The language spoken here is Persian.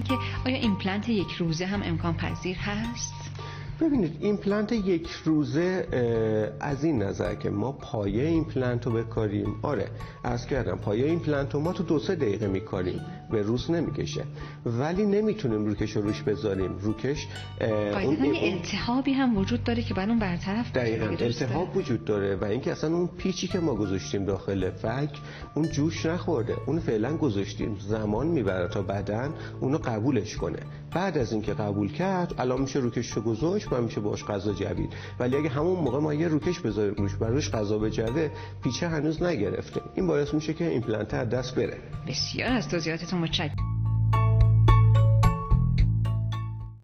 که آیا ایمپلنت یک روزه هم امکان پذیر هست؟ ببینید ایمپلنت یک روزه از این نظر که ما پایه ایمپلنت رو بکاریم. آره عرض کردم پایه ایمپلنت رو ما تو دو سه دقیقه میکاریم. به روز نمی‌کشه. ولی نمی‌تونیم روکش رو روش بذاریم. روکش اون یه التهابی هم وجود داره که بعد اون برطرف دقیقا التهاب وجود داره و اینکه اصلا اون پیچی که ما گذاشتیم داخل فک اون جوش نخورده. اون فعلا گذاشتیم. زمان می‌بره تا بدن اونو قبولش کنه. بعد از اینکه قبول کرد الان میشه روکش رو گذاشت. و میشه باش غذا جوید. ولی اگه همون موقع ما یه روکش بذاریم روش باهاش غذا بجوه پیچه هنوز نگرفته این باعث میشه که ایمپلنت از دست بره. بسیار از توضیحاتتون متشکرم.